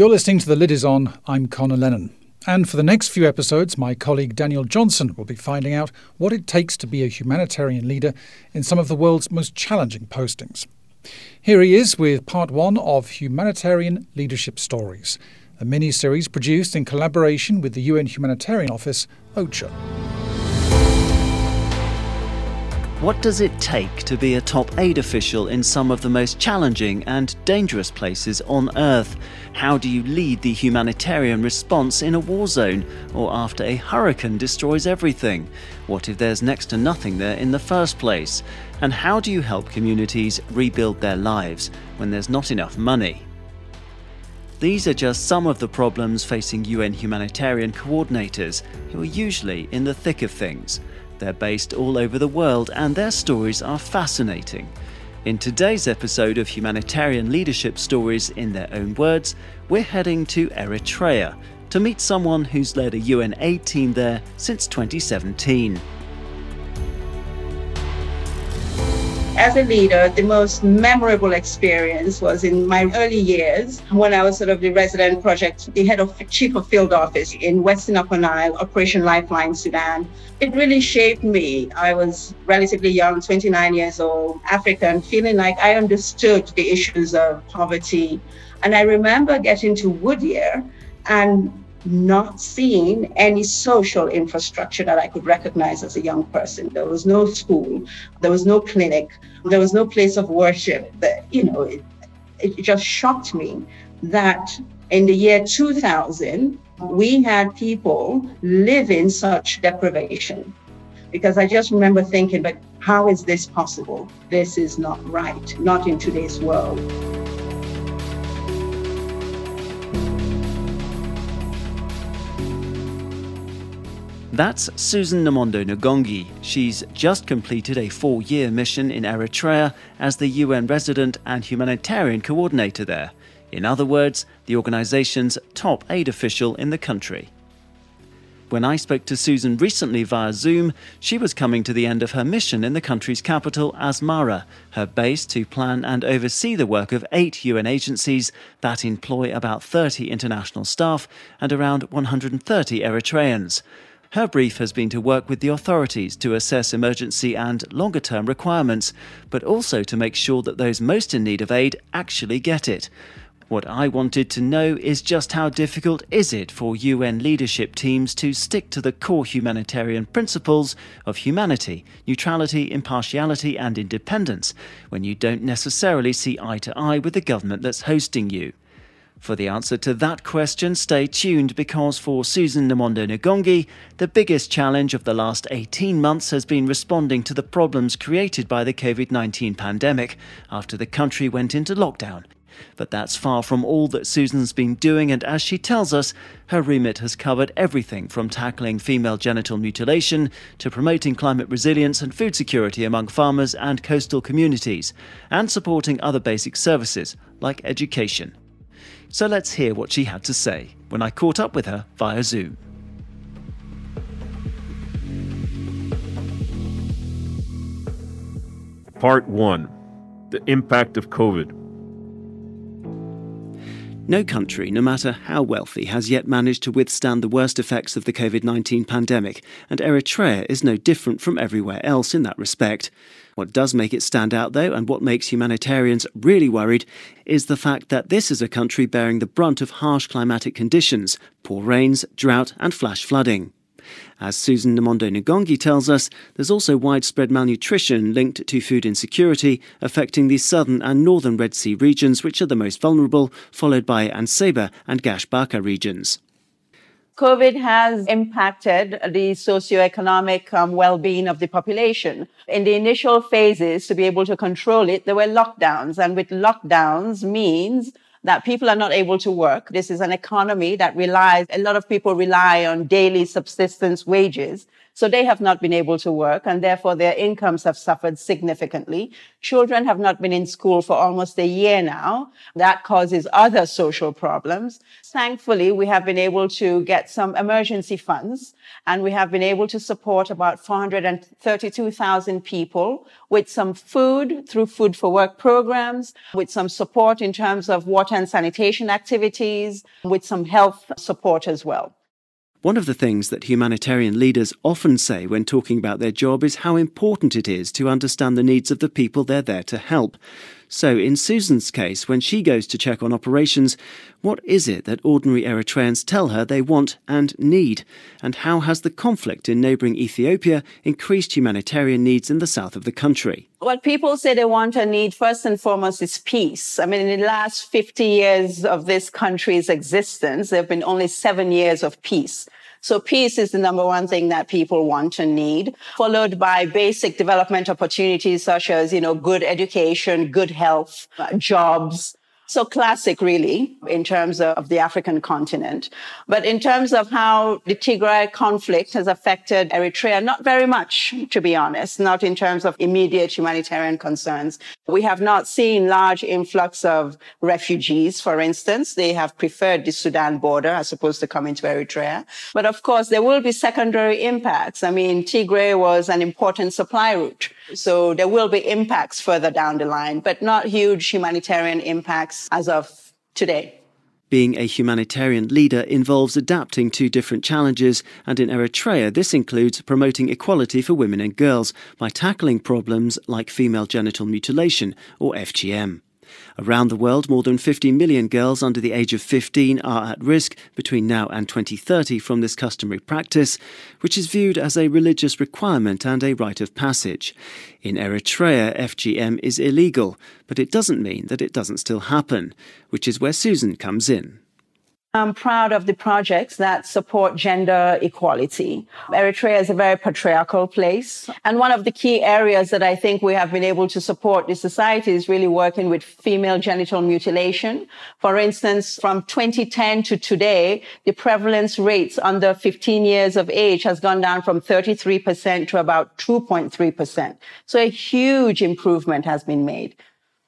You're listening to The Lid Is On. I'm Conor Lennon. And for the next few episodes, my colleague Daniel Johnson will be finding out what it takes to be a humanitarian leader in some of the world's most challenging postings. Here he is with part one of Humanitarian Leadership Stories, a mini series produced in collaboration with the UN Humanitarian Office, OCHA. What does it take to be a top aid official in some of the most challenging and dangerous places on Earth? How do you lead the humanitarian response in a war zone or after a hurricane destroys everything? What if there's next to nothing there in the first place? And how do you help communities rebuild their lives when there's not enough money? These are just some of the problems facing UN humanitarian coordinators, who are usually in the thick of things. They're based all over the world and their stories are fascinating. In today's episode of Humanitarian Leadership Stories in Their Own Words, we're heading to Eritrea to meet someone who's led a UN aid team there since 2017. As a leader, the most memorable experience was in my early years when I was sort of the resident project, the head of chief of field office in Western Upper Nile, Operation Lifeline, Sudan. It really shaped me. I was relatively young, 29 years old, African, feeling like I understood the issues of poverty. And I remember getting to Woodia and not seeing any social infrastructure that I could recognize as a young person. There was no school, there was no clinic, there was no place of worship. That you know, it, it just shocked me that in the year 2000 we had people live in such deprivation. Because I just remember thinking, but how is this possible? This is not right, not in today's world. That's Susan Namondo Ngongi. She's just completed a four year mission in Eritrea as the UN resident and humanitarian coordinator there. In other words, the organization's top aid official in the country. When I spoke to Susan recently via Zoom, she was coming to the end of her mission in the country's capital, Asmara, her base to plan and oversee the work of eight UN agencies that employ about 30 international staff and around 130 Eritreans. Her brief has been to work with the authorities to assess emergency and longer term requirements, but also to make sure that those most in need of aid actually get it. What I wanted to know is just how difficult is it for UN leadership teams to stick to the core humanitarian principles of humanity, neutrality, impartiality, and independence when you don't necessarily see eye to eye with the government that's hosting you. For the answer to that question, stay tuned because for Susan Namondo Ngongi, the biggest challenge of the last 18 months has been responding to the problems created by the COVID 19 pandemic after the country went into lockdown. But that's far from all that Susan's been doing, and as she tells us, her remit has covered everything from tackling female genital mutilation to promoting climate resilience and food security among farmers and coastal communities, and supporting other basic services like education. So let's hear what she had to say when I caught up with her via Zoom. Part 1 The Impact of COVID. No country, no matter how wealthy, has yet managed to withstand the worst effects of the COVID 19 pandemic, and Eritrea is no different from everywhere else in that respect. What does make it stand out, though, and what makes humanitarians really worried, is the fact that this is a country bearing the brunt of harsh climatic conditions poor rains, drought, and flash flooding. As Susan Namondo Ngongi tells us, there's also widespread malnutrition linked to food insecurity affecting the southern and northern Red Sea regions, which are the most vulnerable, followed by Anseba and Gash Barka regions. COVID has impacted the socioeconomic um, well-being of the population. In the initial phases, to be able to control it, there were lockdowns, and with lockdowns means that people are not able to work. This is an economy that relies, a lot of people rely on daily subsistence wages. So they have not been able to work and therefore their incomes have suffered significantly. Children have not been in school for almost a year now. That causes other social problems. Thankfully, we have been able to get some emergency funds and we have been able to support about 432,000 people with some food through food for work programs, with some support in terms of water and sanitation activities, with some health support as well. One of the things that humanitarian leaders often say when talking about their job is how important it is to understand the needs of the people they're there to help. So, in Susan's case, when she goes to check on operations, what is it that ordinary Eritreans tell her they want and need? And how has the conflict in neighbouring Ethiopia increased humanitarian needs in the south of the country? What people say they want and need first and foremost is peace. I mean, in the last 50 years of this country's existence, there have been only seven years of peace. So peace is the number one thing that people want and need, followed by basic development opportunities such as, you know, good education, good health, uh, jobs, so classic, really, in terms of the African continent. But in terms of how the Tigray conflict has affected Eritrea, not very much, to be honest, not in terms of immediate humanitarian concerns. We have not seen large influx of refugees, for instance. They have preferred the Sudan border as opposed to coming to Eritrea. But of course, there will be secondary impacts. I mean, Tigray was an important supply route. So there will be impacts further down the line, but not huge humanitarian impacts as of today. Being a humanitarian leader involves adapting to different challenges, and in Eritrea, this includes promoting equality for women and girls by tackling problems like female genital mutilation, or FGM. Around the world, more than 50 million girls under the age of 15 are at risk between now and 2030 from this customary practice, which is viewed as a religious requirement and a rite of passage. In Eritrea, FGM is illegal, but it doesn't mean that it doesn't still happen, which is where Susan comes in. I'm proud of the projects that support gender equality. Eritrea is a very patriarchal place. And one of the key areas that I think we have been able to support the society is really working with female genital mutilation. For instance, from 2010 to today, the prevalence rates under 15 years of age has gone down from 33% to about 2.3%. So a huge improvement has been made.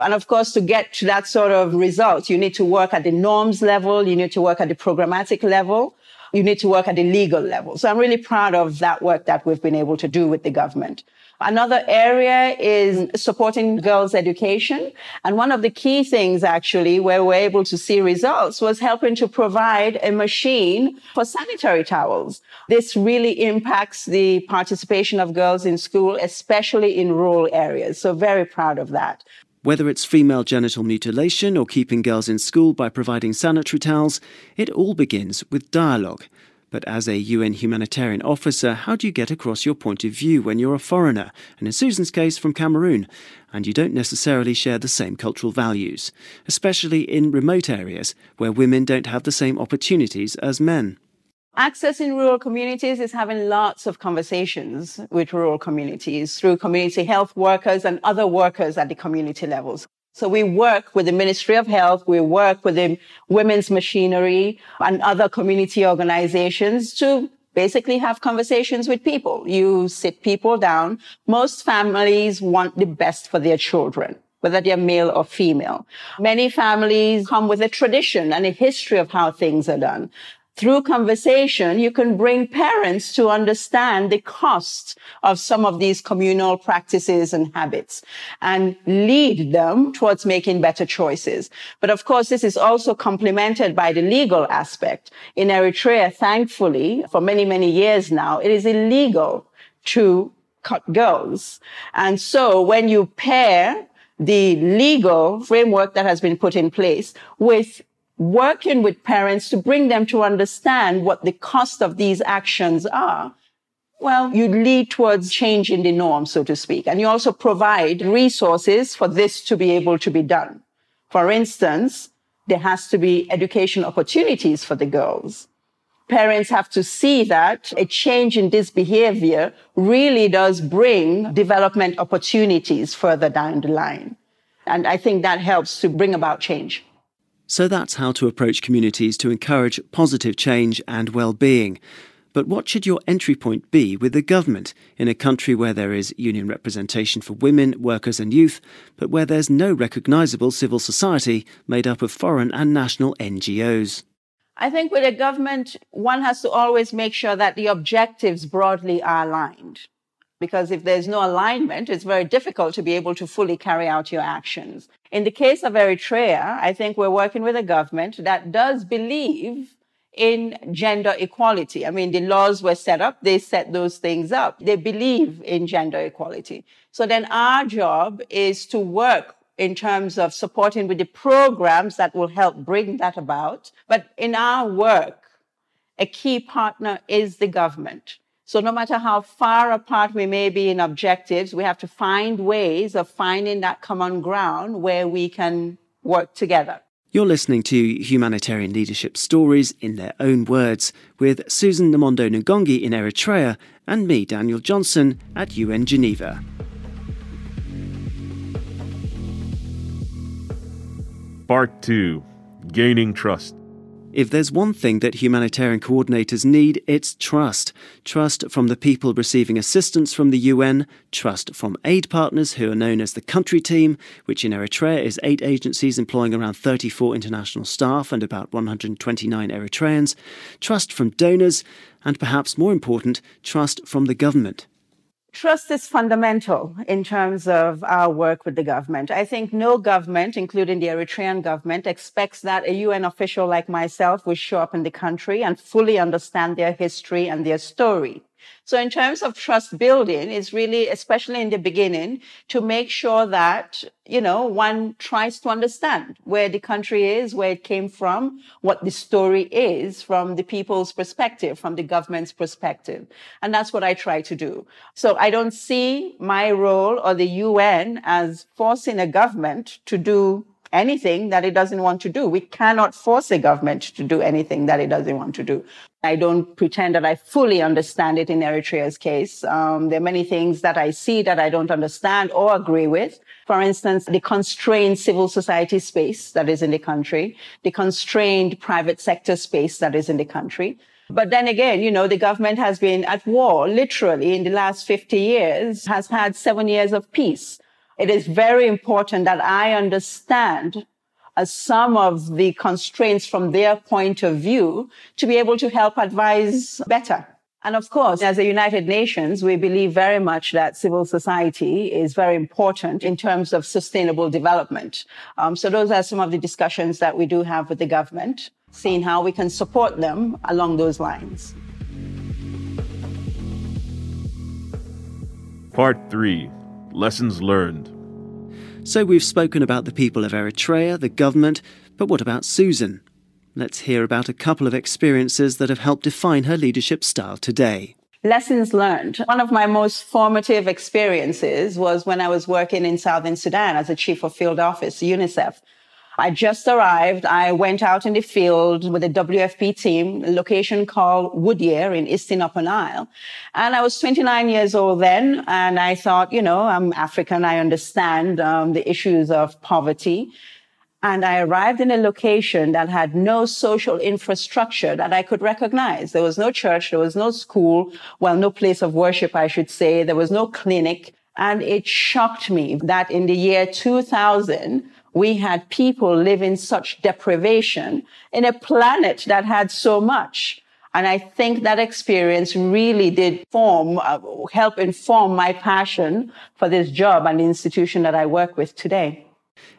And of course, to get to that sort of result, you need to work at the norms level. You need to work at the programmatic level. You need to work at the legal level. So I'm really proud of that work that we've been able to do with the government. Another area is supporting girls' education. And one of the key things actually where we're able to see results was helping to provide a machine for sanitary towels. This really impacts the participation of girls in school, especially in rural areas. So very proud of that. Whether it's female genital mutilation or keeping girls in school by providing sanitary towels, it all begins with dialogue. But as a UN humanitarian officer, how do you get across your point of view when you're a foreigner, and in Susan's case, from Cameroon, and you don't necessarily share the same cultural values, especially in remote areas where women don't have the same opportunities as men? Access in rural communities is having lots of conversations with rural communities through community health workers and other workers at the community levels. So we work with the Ministry of Health, we work with the Women's Machinery and other community organizations to basically have conversations with people. You sit people down. Most families want the best for their children whether they're male or female. Many families come with a tradition and a history of how things are done through conversation, you can bring parents to understand the cost of some of these communal practices and habits and lead them towards making better choices. But of course, this is also complemented by the legal aspect. In Eritrea, thankfully, for many, many years now, it is illegal to cut girls. And so when you pair the legal framework that has been put in place with working with parents to bring them to understand what the cost of these actions are, well, you lead towards changing the norm, so to speak. And you also provide resources for this to be able to be done. For instance, there has to be education opportunities for the girls. Parents have to see that a change in this behavior really does bring development opportunities further down the line. And I think that helps to bring about change. So that's how to approach communities to encourage positive change and well-being. But what should your entry point be with the government in a country where there is union representation for women, workers, and youth, but where there's no recognisable civil society made up of foreign and national NGOs? I think with a government, one has to always make sure that the objectives broadly are aligned. Because if there's no alignment, it's very difficult to be able to fully carry out your actions. In the case of Eritrea, I think we're working with a government that does believe in gender equality. I mean, the laws were set up, they set those things up. They believe in gender equality. So then our job is to work in terms of supporting with the programs that will help bring that about. But in our work, a key partner is the government. So no matter how far apart we may be in objectives, we have to find ways of finding that common ground where we can work together. You're listening to Humanitarian Leadership Stories in Their Own Words with Susan Namondo Ngongi in Eritrea and me, Daniel Johnson, at UN Geneva. Part 2 Gaining Trust. If there's one thing that humanitarian coordinators need, it's trust. Trust from the people receiving assistance from the UN, trust from aid partners who are known as the country team, which in Eritrea is eight agencies employing around 34 international staff and about 129 Eritreans, trust from donors, and perhaps more important, trust from the government. Trust is fundamental in terms of our work with the government. I think no government, including the Eritrean government, expects that a UN official like myself will show up in the country and fully understand their history and their story. So in terms of trust building, it's really, especially in the beginning, to make sure that, you know, one tries to understand where the country is, where it came from, what the story is from the people's perspective, from the government's perspective. And that's what I try to do. So I don't see my role or the UN as forcing a government to do anything that it doesn't want to do. We cannot force a government to do anything that it doesn't want to do. I don't pretend that I fully understand it in Eritrea's case. Um, there are many things that I see that I don't understand or agree with. For instance, the constrained civil society space that is in the country, the constrained private sector space that is in the country. But then again, you know, the government has been at war literally in the last 50 years, has had seven years of peace. It is very important that I understand uh, some of the constraints from their point of view to be able to help advise better. And of course, as a United Nations, we believe very much that civil society is very important in terms of sustainable development. Um, so those are some of the discussions that we do have with the government, seeing how we can support them along those lines. Part 3 Lessons Learned. So we've spoken about the people of Eritrea, the government, but what about Susan? Let's hear about a couple of experiences that have helped define her leadership style today. Lessons learned. One of my most formative experiences was when I was working in Southern Sudan as a chief of field office, UNICEF. I just arrived. I went out in the field with a WFP team, a location called Woodyear in Eastern Upper Nile. And I was 29 years old then. And I thought, you know, I'm African. I understand um, the issues of poverty. And I arrived in a location that had no social infrastructure that I could recognize. There was no church. There was no school. Well, no place of worship, I should say. There was no clinic. And it shocked me that in the year 2000, we had people live in such deprivation in a planet that had so much. And I think that experience really did form, uh, help inform my passion for this job and the institution that I work with today.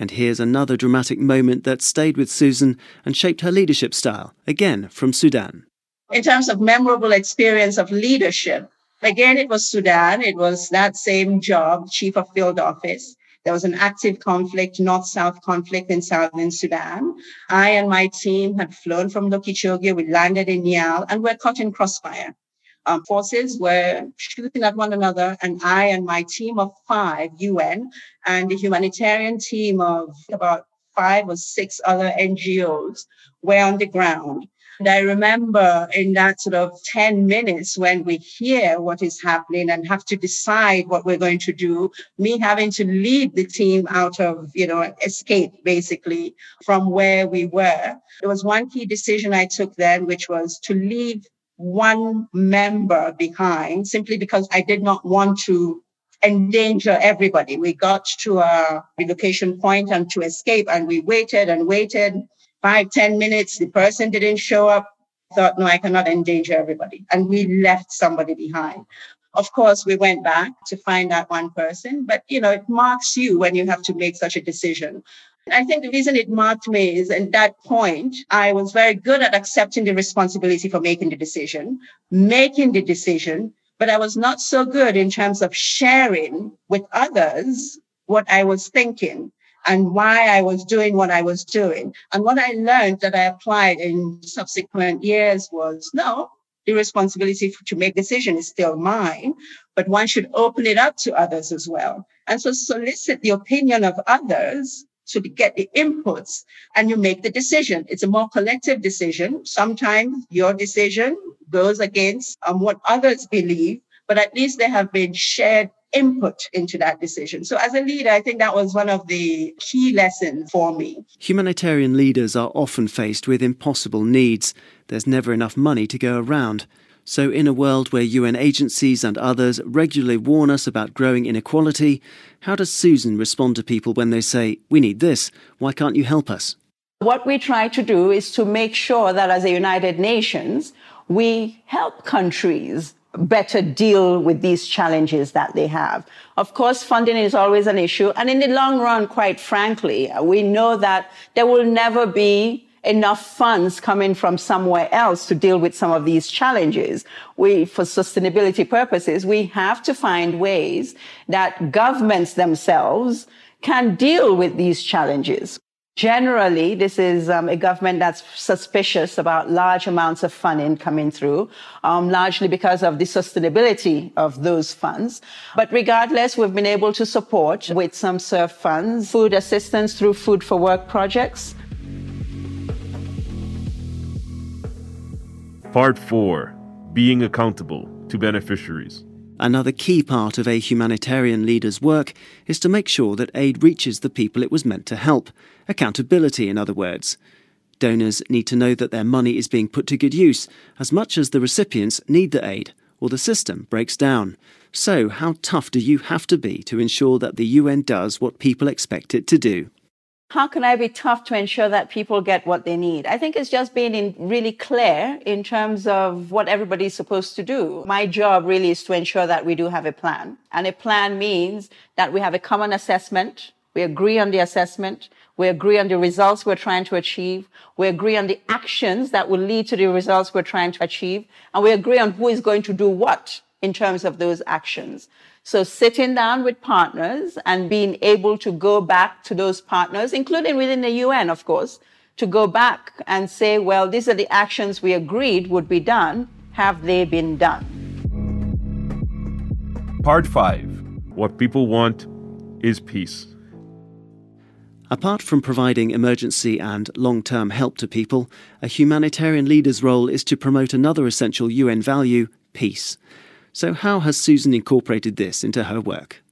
And here's another dramatic moment that stayed with Susan and shaped her leadership style, again from Sudan. In terms of memorable experience of leadership, again, it was Sudan. It was that same job, chief of field office. There was an active conflict, north-south conflict in southern Sudan. I and my team had flown from Lokichogio. We landed in Nyal and we're caught in crossfire. Um, forces were shooting at one another, and I and my team of five UN and the humanitarian team of about five or six other NGOs were on the ground. And I remember in that sort of 10 minutes when we hear what is happening and have to decide what we're going to do, me having to lead the team out of, you know, escape basically from where we were. There was one key decision I took then, which was to leave one member behind simply because I did not want to endanger everybody. We got to a relocation point and to escape and we waited and waited five, ten minutes. The person didn't show up. Thought, no, I cannot endanger everybody. And we left somebody behind. Of course, we went back to find that one person, but you know, it marks you when you have to make such a decision. I think the reason it marked me is at that point, I was very good at accepting the responsibility for making the decision, making the decision, but I was not so good in terms of sharing with others what I was thinking and why I was doing what I was doing. And what I learned that I applied in subsequent years was no, the responsibility to make decision is still mine, but one should open it up to others as well. And so solicit the opinion of others to get the inputs and you make the decision. It's a more collective decision. Sometimes your decision goes against um, what others believe, but at least there have been shared input into that decision. So as a leader, I think that was one of the key lessons for me. Humanitarian leaders are often faced with impossible needs. There's never enough money to go around. So, in a world where UN agencies and others regularly warn us about growing inequality, how does Susan respond to people when they say, We need this, why can't you help us? What we try to do is to make sure that as a United Nations, we help countries better deal with these challenges that they have. Of course, funding is always an issue. And in the long run, quite frankly, we know that there will never be enough funds coming from somewhere else to deal with some of these challenges. We, for sustainability purposes, we have to find ways that governments themselves can deal with these challenges. Generally, this is um, a government that's suspicious about large amounts of funding coming through, um, largely because of the sustainability of those funds. But regardless, we've been able to support with some CERF funds, food assistance through Food for Work projects, Part 4 Being Accountable to Beneficiaries. Another key part of a humanitarian leader's work is to make sure that aid reaches the people it was meant to help. Accountability, in other words. Donors need to know that their money is being put to good use as much as the recipients need the aid, or the system breaks down. So, how tough do you have to be to ensure that the UN does what people expect it to do? How can I be tough to ensure that people get what they need? I think it's just being really clear in terms of what everybody's supposed to do. My job really is to ensure that we do have a plan. And a plan means that we have a common assessment. We agree on the assessment. We agree on the results we're trying to achieve. We agree on the actions that will lead to the results we're trying to achieve. And we agree on who is going to do what in terms of those actions. So sitting down with partners and being able to go back to those partners, including within the UN, of course, to go back and say, well, these are the actions we agreed would be done. Have they been done? Part 5 What People Want is Peace. Apart from providing emergency and long term help to people, a humanitarian leader's role is to promote another essential UN value peace. So, how has Susan incorporated this into her work?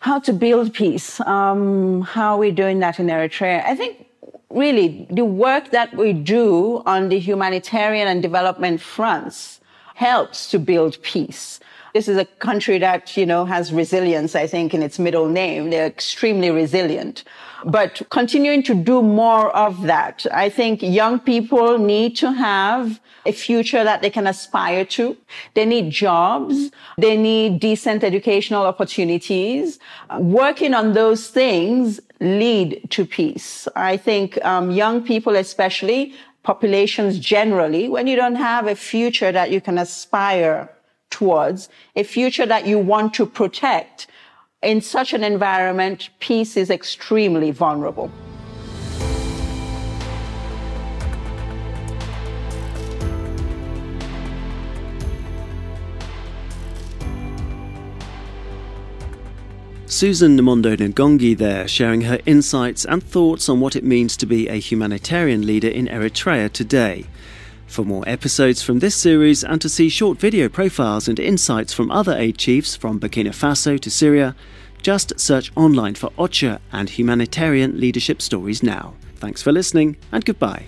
How to build peace. Um, how are we doing that in Eritrea? I think really the work that we do on the humanitarian and development fronts helps to build peace. This is a country that, you know, has resilience, I think, in its middle name. They're extremely resilient. But continuing to do more of that. I think young people need to have a future that they can aspire to. They need jobs. They need decent educational opportunities. Working on those things lead to peace. I think um, young people, especially populations generally, when you don't have a future that you can aspire towards, a future that you want to protect, in such an environment, peace is extremely vulnerable. Susan Namondo Ngongi there, sharing her insights and thoughts on what it means to be a humanitarian leader in Eritrea today. For more episodes from this series and to see short video profiles and insights from other aid chiefs from Burkina Faso to Syria, just search online for OCHA and Humanitarian Leadership Stories now. Thanks for listening and goodbye.